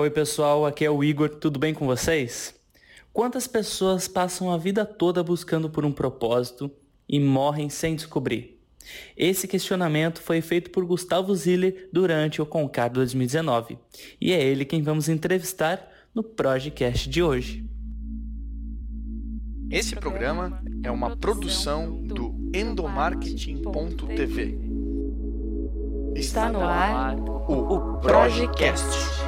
Oi pessoal, aqui é o Igor, tudo bem com vocês? Quantas pessoas passam a vida toda buscando por um propósito e morrem sem descobrir? Esse questionamento foi feito por Gustavo Ziller durante o Concar 2019 e é ele quem vamos entrevistar no Projecast de hoje. Esse programa é uma produção do endomarketing.tv. Está no ar o Projecast.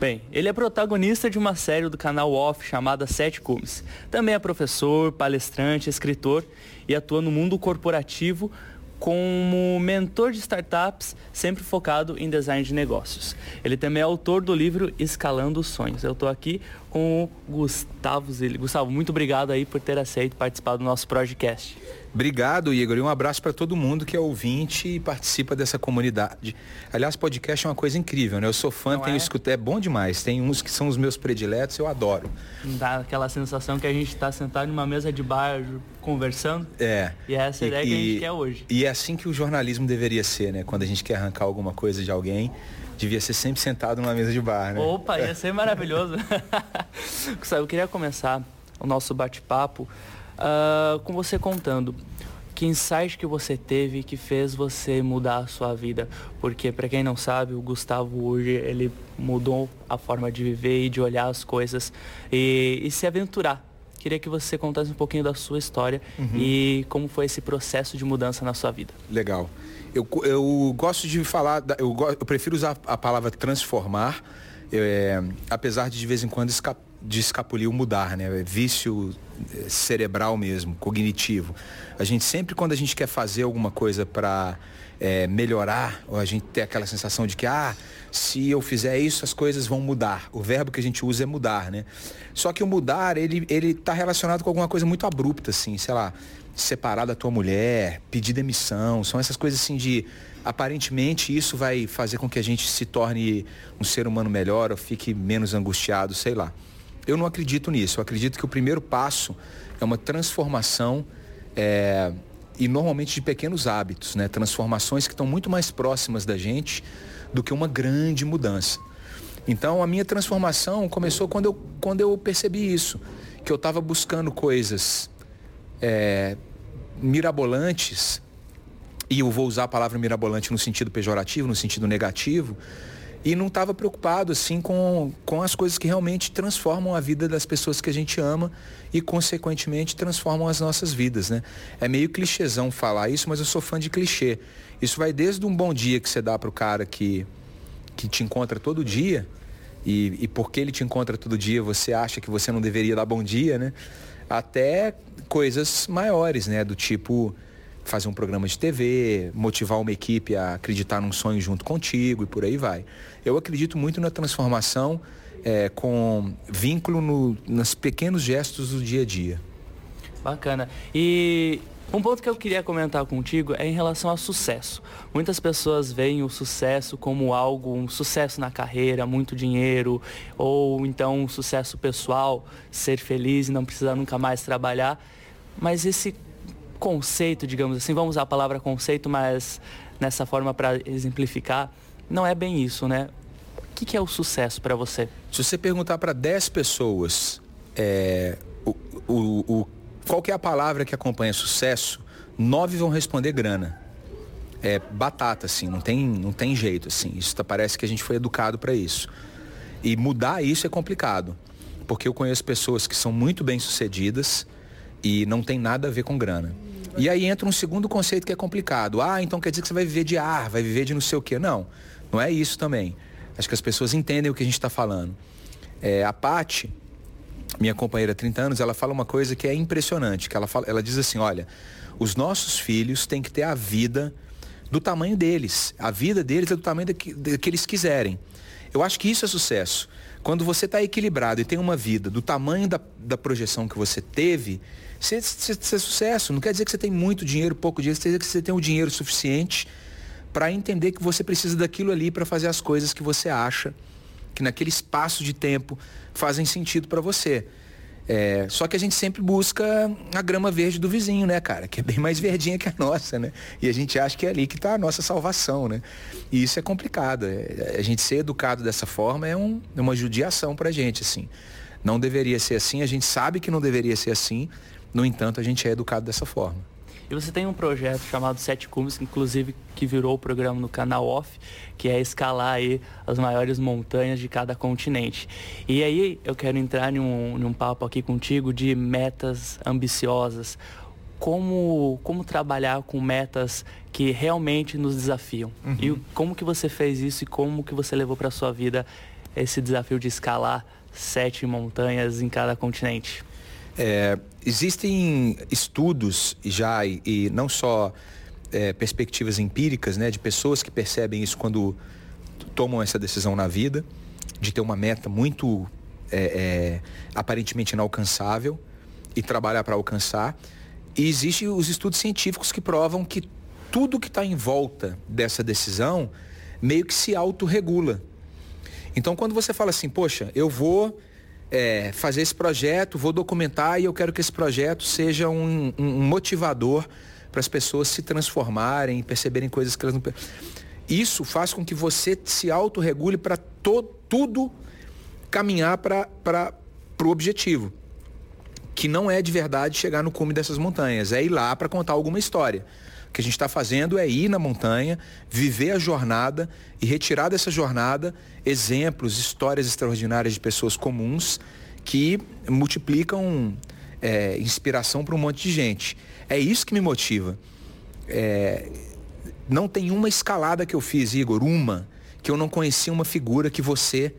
Bem, ele é protagonista de uma série do canal Off chamada Sete Cumes. Também é professor, palestrante, escritor e atua no mundo corporativo como mentor de startups, sempre focado em design de negócios. Ele também é autor do livro Escalando os Sonhos. Eu estou aqui com o Gustavo Zilli. Gustavo, muito obrigado aí por ter aceito participar do nosso podcast. Obrigado, Igor, e um abraço para todo mundo que é ouvinte e participa dessa comunidade. Aliás, podcast é uma coisa incrível, né? Eu sou fã, Não tenho é? escutado, é bom demais. Tem uns que são os meus prediletos, eu adoro. Dá aquela sensação que a gente está sentado numa mesa de bar conversando. É. E essa é a ideia e, que a gente quer hoje. E é assim que o jornalismo deveria ser, né? Quando a gente quer arrancar alguma coisa de alguém, devia ser sempre sentado numa mesa de bar, né? Opa, ia ser maravilhoso. eu queria começar o nosso bate-papo uh, com você contando que insight que você teve que fez você mudar a sua vida? Porque para quem não sabe, o Gustavo hoje ele mudou a forma de viver e de olhar as coisas e, e se aventurar. Queria que você contasse um pouquinho da sua história uhum. e como foi esse processo de mudança na sua vida. Legal. Eu, eu gosto de falar, eu, eu prefiro usar a palavra transformar, é, apesar de de vez em quando escapar de escapulir o mudar, né? É vício cerebral mesmo, cognitivo. A gente sempre, quando a gente quer fazer alguma coisa para é, melhorar, ou a gente tem aquela sensação de que, ah, se eu fizer isso, as coisas vão mudar. O verbo que a gente usa é mudar, né? Só que o mudar, ele, ele tá relacionado com alguma coisa muito abrupta, assim, sei lá, separar da tua mulher, pedir demissão, são essas coisas assim de aparentemente isso vai fazer com que a gente se torne um ser humano melhor ou fique menos angustiado, sei lá. Eu não acredito nisso. Eu acredito que o primeiro passo é uma transformação é, e normalmente de pequenos hábitos, né? Transformações que estão muito mais próximas da gente do que uma grande mudança. Então a minha transformação começou quando eu, quando eu percebi isso, que eu estava buscando coisas é, mirabolantes, e eu vou usar a palavra mirabolante no sentido pejorativo, no sentido negativo, e não estava preocupado assim com, com as coisas que realmente transformam a vida das pessoas que a gente ama e consequentemente transformam as nossas vidas, né? É meio clichêzão falar isso, mas eu sou fã de clichê. Isso vai desde um bom dia que você dá para o cara que, que te encontra todo dia e, e porque ele te encontra todo dia você acha que você não deveria dar bom dia, né? Até coisas maiores, né? Do tipo fazer um programa de TV, motivar uma equipe a acreditar num sonho junto contigo e por aí vai. Eu acredito muito na transformação é, com vínculo no, nos pequenos gestos do dia a dia. Bacana. E um ponto que eu queria comentar contigo é em relação ao sucesso. Muitas pessoas veem o sucesso como algo, um sucesso na carreira, muito dinheiro, ou então um sucesso pessoal, ser feliz e não precisar nunca mais trabalhar. Mas esse conceito, digamos assim, vamos usar a palavra conceito, mas nessa forma para exemplificar, não é bem isso, né? O que, que é o sucesso para você? Se você perguntar para 10 pessoas é, o, o, o, qual é a palavra que acompanha sucesso, nove vão responder grana. É batata, assim, não tem, não tem jeito, assim. Isso tá, parece que a gente foi educado para isso. E mudar isso é complicado, porque eu conheço pessoas que são muito bem sucedidas e não tem nada a ver com grana. E aí entra um segundo conceito que é complicado. Ah, então quer dizer que você vai viver de ar, vai viver de não sei o quê. Não, não é isso também. Acho que as pessoas entendem o que a gente está falando. É, a Pati, minha companheira há 30 anos, ela fala uma coisa que é impressionante, que ela, fala, ela diz assim, olha, os nossos filhos têm que ter a vida do tamanho deles. A vida deles é do tamanho que, que eles quiserem. Eu acho que isso é sucesso. Quando você está equilibrado e tem uma vida do tamanho da, da projeção que você teve, você, é sucesso. Não quer dizer que você tem muito dinheiro, pouco dinheiro, quer dizer que você tem o dinheiro suficiente para entender que você precisa daquilo ali para fazer as coisas que você acha que naquele espaço de tempo fazem sentido para você. É, só que a gente sempre busca a grama verde do vizinho, né, cara? Que é bem mais verdinha que a nossa, né? E a gente acha que é ali que está a nossa salvação, né? E isso é complicado. É, a gente ser educado dessa forma é, um, é uma judiação pra gente, assim. Não deveria ser assim, a gente sabe que não deveria ser assim, no entanto, a gente é educado dessa forma. E você tem um projeto chamado Sete Cumes, inclusive que virou o programa no canal Off, que é escalar aí as maiores montanhas de cada continente. E aí eu quero entrar num, num papo aqui contigo de metas ambiciosas. Como, como trabalhar com metas que realmente nos desafiam. Uhum. E como que você fez isso e como que você levou para sua vida esse desafio de escalar sete montanhas em cada continente? É, existem estudos já, e, e não só é, perspectivas empíricas, né, de pessoas que percebem isso quando tomam essa decisão na vida, de ter uma meta muito é, é aparentemente inalcançável e trabalhar para alcançar. E existem os estudos científicos que provam que tudo que está em volta dessa decisão meio que se autorregula. Então, quando você fala assim, poxa, eu vou é, fazer esse projeto, vou documentar e eu quero que esse projeto seja um, um motivador para as pessoas se transformarem, perceberem coisas que elas não. Isso faz com que você se autorregule para tudo caminhar para o objetivo. Que não é de verdade chegar no cume dessas montanhas, é ir lá para contar alguma história. O que a gente está fazendo é ir na montanha, viver a jornada e retirar dessa jornada exemplos, histórias extraordinárias de pessoas comuns que multiplicam é, inspiração para um monte de gente. É isso que me motiva. É, não tem uma escalada que eu fiz, Igor, uma, que eu não conhecia uma figura que você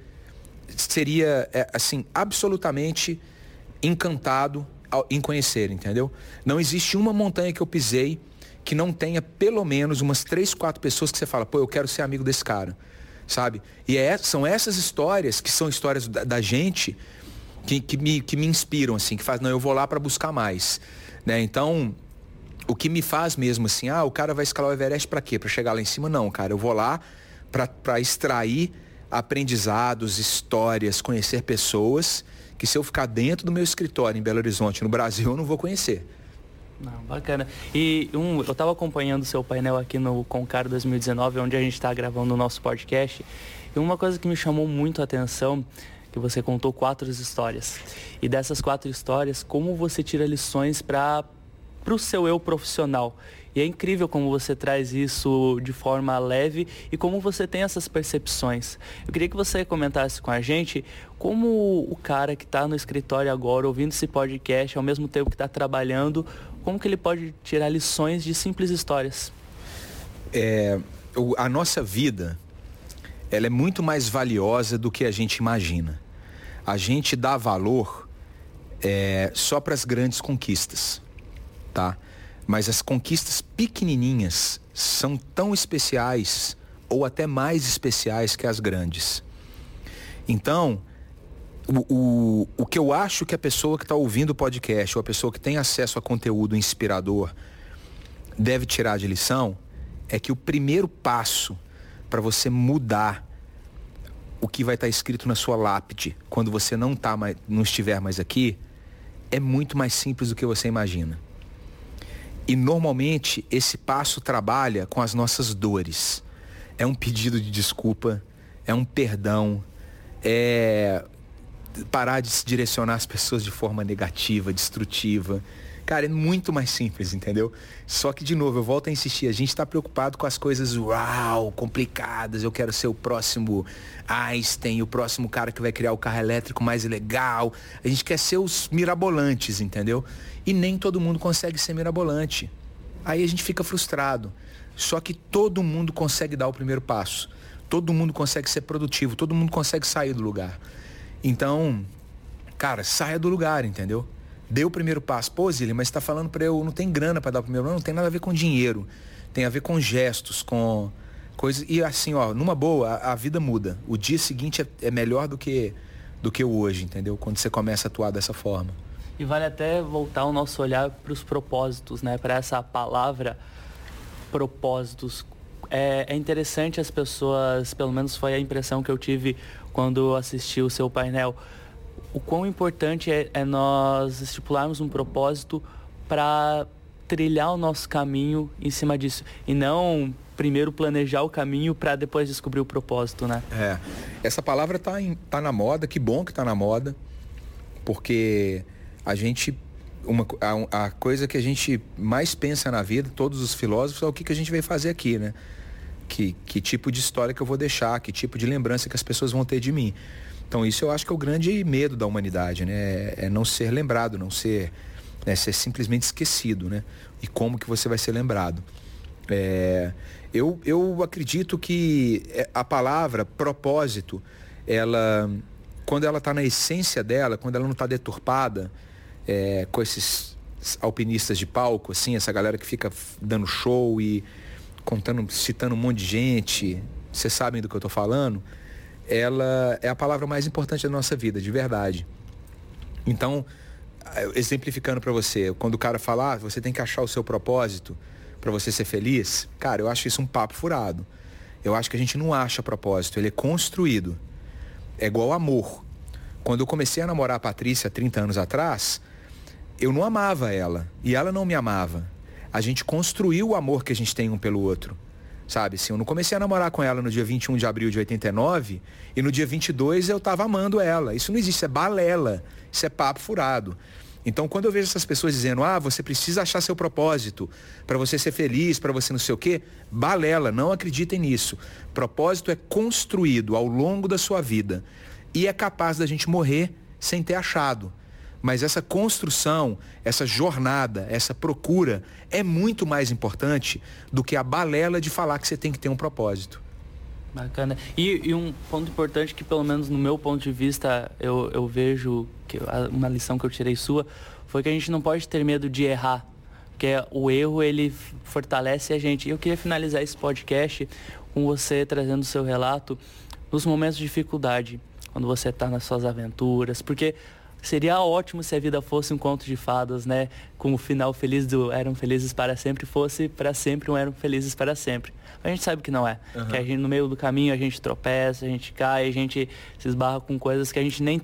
seria, é, assim, absolutamente encantado em conhecer, entendeu? Não existe uma montanha que eu pisei que não tenha pelo menos umas três, quatro pessoas que você fala, pô, eu quero ser amigo desse cara, sabe? E é, são essas histórias, que são histórias da, da gente, que, que, me, que me inspiram, assim, que faz, não, eu vou lá para buscar mais, né? Então, o que me faz mesmo assim, ah, o cara vai escalar o Everest para quê? Para chegar lá em cima? Não, cara, eu vou lá para extrair aprendizados, histórias, conhecer pessoas que se eu ficar dentro do meu escritório em Belo Horizonte, no Brasil, eu não vou conhecer. Não, bacana. E um, eu estava acompanhando o seu painel aqui no Concar 2019, onde a gente está gravando o nosso podcast. E uma coisa que me chamou muito a atenção, que você contou quatro histórias. E dessas quatro histórias, como você tira lições para o seu eu profissional. E é incrível como você traz isso de forma leve e como você tem essas percepções. Eu queria que você comentasse com a gente como o cara que está no escritório agora, ouvindo esse podcast, ao mesmo tempo que está trabalhando, como que ele pode tirar lições de simples histórias? É, a nossa vida, ela é muito mais valiosa do que a gente imagina. A gente dá valor é, só para as grandes conquistas, tá? Mas as conquistas pequenininhas são tão especiais ou até mais especiais que as grandes. Então, o, o, o que eu acho que a pessoa que está ouvindo o podcast, ou a pessoa que tem acesso a conteúdo inspirador, deve tirar de lição, é que o primeiro passo para você mudar o que vai estar tá escrito na sua lápide quando você não, tá mais, não estiver mais aqui, é muito mais simples do que você imagina. E normalmente esse passo trabalha com as nossas dores. É um pedido de desculpa, é um perdão, é parar de se direcionar as pessoas de forma negativa, destrutiva. Cara, é muito mais simples, entendeu? Só que, de novo, eu volto a insistir, a gente está preocupado com as coisas, uau, complicadas. Eu quero ser o próximo Einstein, o próximo cara que vai criar o carro elétrico mais legal. A gente quer ser os mirabolantes, entendeu? E nem todo mundo consegue ser mirabolante. Aí a gente fica frustrado. Só que todo mundo consegue dar o primeiro passo. Todo mundo consegue ser produtivo, todo mundo consegue sair do lugar. Então, cara, saia do lugar, entendeu? Dê o primeiro passo. Pô, Zília, mas está falando para eu, não tem grana para dar o primeiro Não, não tem nada a ver com dinheiro. Tem a ver com gestos, com coisas. E assim, ó, numa boa, a, a vida muda. O dia seguinte é, é melhor do que, do que o hoje, entendeu? Quando você começa a atuar dessa forma. E vale até voltar o nosso olhar para os propósitos, né? Para essa palavra propósitos. É, é interessante as pessoas, pelo menos foi a impressão que eu tive quando assisti o seu painel. o quão importante é, é nós estipularmos um propósito para trilhar o nosso caminho em cima disso e não primeiro planejar o caminho para depois descobrir o propósito, né? É. Essa palavra tá, em, tá na moda, que bom que tá na moda, porque a gente uma, a, a, coisa que a gente mais pensa na vida, todos os filósofos, é o que, que a gente veio fazer aqui, né? Que, que tipo de história que eu vou deixar, que tipo de lembrança que as pessoas vão ter de mim. Então isso eu acho que é o grande medo da humanidade, né? É, é não ser lembrado, não ser, né? ser simplesmente esquecido, né? E como que você vai ser lembrado. É, eu, eu acredito que é, a palavra propósito, ela, quando ela está na essência dela, quando ela não está deturpada é, com esses alpinistas de palco, assim, essa galera que fica dando show e contando, citando um monte de gente, vocês sabem do que eu estou falando, ela é a palavra mais importante da nossa vida, de verdade. Então, exemplificando para você, quando o cara fala, ah, você tem que achar o seu propósito, para você ser feliz, cara, eu acho isso um papo furado. Eu acho que a gente não acha propósito, ele é construído. É igual amor. Quando eu comecei a namorar a Patrícia 30 anos atrás, eu não amava ela e ela não me amava. A gente construiu o amor que a gente tem um pelo outro. Sabe, assim, eu não comecei a namorar com ela no dia 21 de abril de 89 e no dia 22 eu tava amando ela. Isso não existe, isso é balela, isso é papo furado. Então, quando eu vejo essas pessoas dizendo, ah, você precisa achar seu propósito para você ser feliz, para você não sei o quê, balela, não acreditem nisso. Propósito é construído ao longo da sua vida e é capaz da gente morrer sem ter achado. Mas essa construção, essa jornada, essa procura é muito mais importante do que a balela de falar que você tem que ter um propósito. Bacana. E, e, um ponto importante que, pelo menos no meu ponto de vista, eu, eu vejo, que uma lição que eu tirei sua, foi que a gente não pode ter medo de errar. Porque o erro, ele fortalece a gente. E eu queria finalizar esse podcast com você trazendo o seu relato nos momentos de dificuldade, quando você está nas suas aventuras. Porque Seria ótimo se a vida fosse um conto de fadas, né? Com o final feliz do Eram Felizes para Sempre, fosse para sempre um Eram Felizes para Sempre. A gente sabe que não é. Uhum. Que a gente, no meio do caminho, a gente tropeça, a gente cai, a gente se esbarra com coisas que a gente nem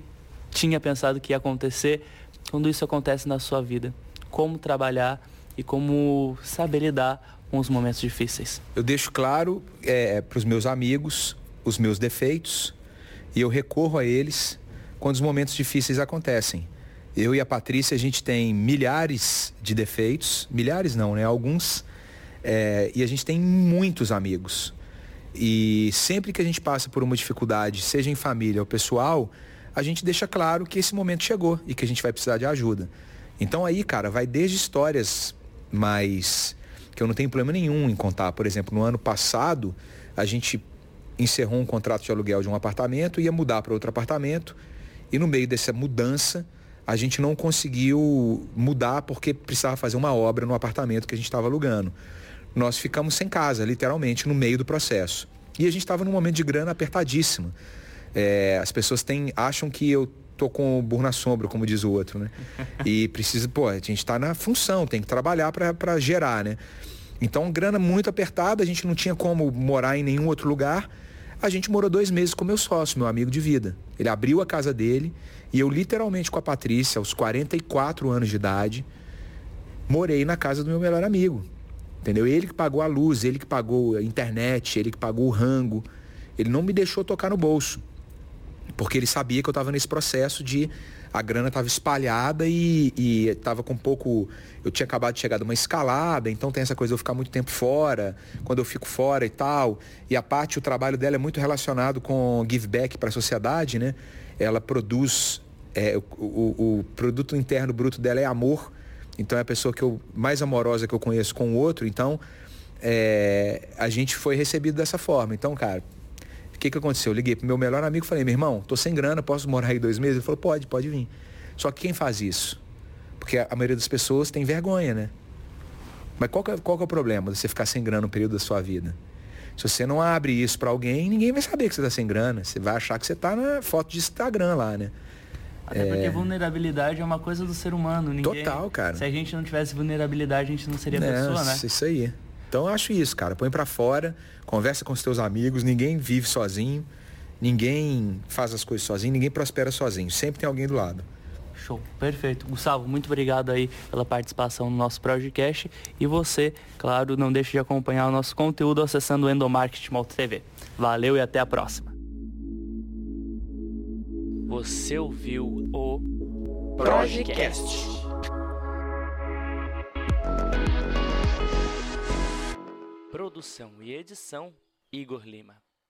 tinha pensado que ia acontecer. Quando isso acontece na sua vida, como trabalhar e como saber lidar com os momentos difíceis. Eu deixo claro é, para os meus amigos os meus defeitos e eu recorro a eles quando os momentos difíceis acontecem. Eu e a Patrícia, a gente tem milhares de defeitos, milhares não, né? Alguns. É, e a gente tem muitos amigos. E sempre que a gente passa por uma dificuldade, seja em família ou pessoal, a gente deixa claro que esse momento chegou e que a gente vai precisar de ajuda. Então aí, cara, vai desde histórias mais que eu não tenho problema nenhum em contar. Por exemplo, no ano passado, a gente encerrou um contrato de aluguel de um apartamento, ia mudar para outro apartamento e no meio dessa mudança, a gente não conseguiu mudar porque precisava fazer uma obra no apartamento que a gente estava alugando. Nós ficamos sem casa, literalmente, no meio do processo. E a gente estava num momento de grana apertadíssimo. É, as pessoas têm, acham que eu tô com o burro na sombra, como diz o outro, né? E precisa, pô, a gente está na função, tem que trabalhar para gerar, né? Então, grana muito apertada, a gente não tinha como morar em nenhum outro lugar. A gente morou dois meses com meu sócio, meu amigo de vida. Ele abriu a casa dele e eu, literalmente, com a Patrícia, aos 44 anos de idade, morei na casa do meu melhor amigo. Entendeu? Ele que pagou a luz, ele que pagou a internet, ele que pagou o rango. Ele não me deixou tocar no bolso. Porque ele sabia que eu estava nesse processo de a grana estava espalhada e estava com pouco. Eu tinha acabado de chegar de uma escalada, então tem essa coisa de eu ficar muito tempo fora, quando eu fico fora e tal. E a parte, o trabalho dela é muito relacionado com give back para a sociedade, né? Ela produz. É, o, o, o produto interno bruto dela é amor. Então é a pessoa que eu mais amorosa que eu conheço com o outro. Então é, a gente foi recebido dessa forma. Então, cara, o que, que aconteceu? Eu liguei pro meu melhor amigo e falei, meu irmão, tô sem grana, posso morar aí dois meses? Ele falou, pode, pode vir. Só que quem faz isso? Porque a maioria das pessoas tem vergonha, né? Mas qual que, é, qual que é o problema de você ficar sem grana no período da sua vida? Se você não abre isso para alguém, ninguém vai saber que você está sem grana. Você vai achar que você está na foto de Instagram lá, né? Até é... porque vulnerabilidade é uma coisa do ser humano. Ninguém... Total, cara. Se a gente não tivesse vulnerabilidade, a gente não seria é, pessoa, né? Isso aí. Então eu acho isso, cara. Põe para fora, conversa com os teus amigos, ninguém vive sozinho. Ninguém faz as coisas sozinho, ninguém prospera sozinho. Sempre tem alguém do lado. Show, perfeito. Gustavo, muito obrigado aí pela participação no nosso podcast. E você, claro, não deixe de acompanhar o nosso conteúdo acessando o Endomarketing TV. Valeu e até a próxima. Você ouviu o Projecast. Produção e edição Igor Lima.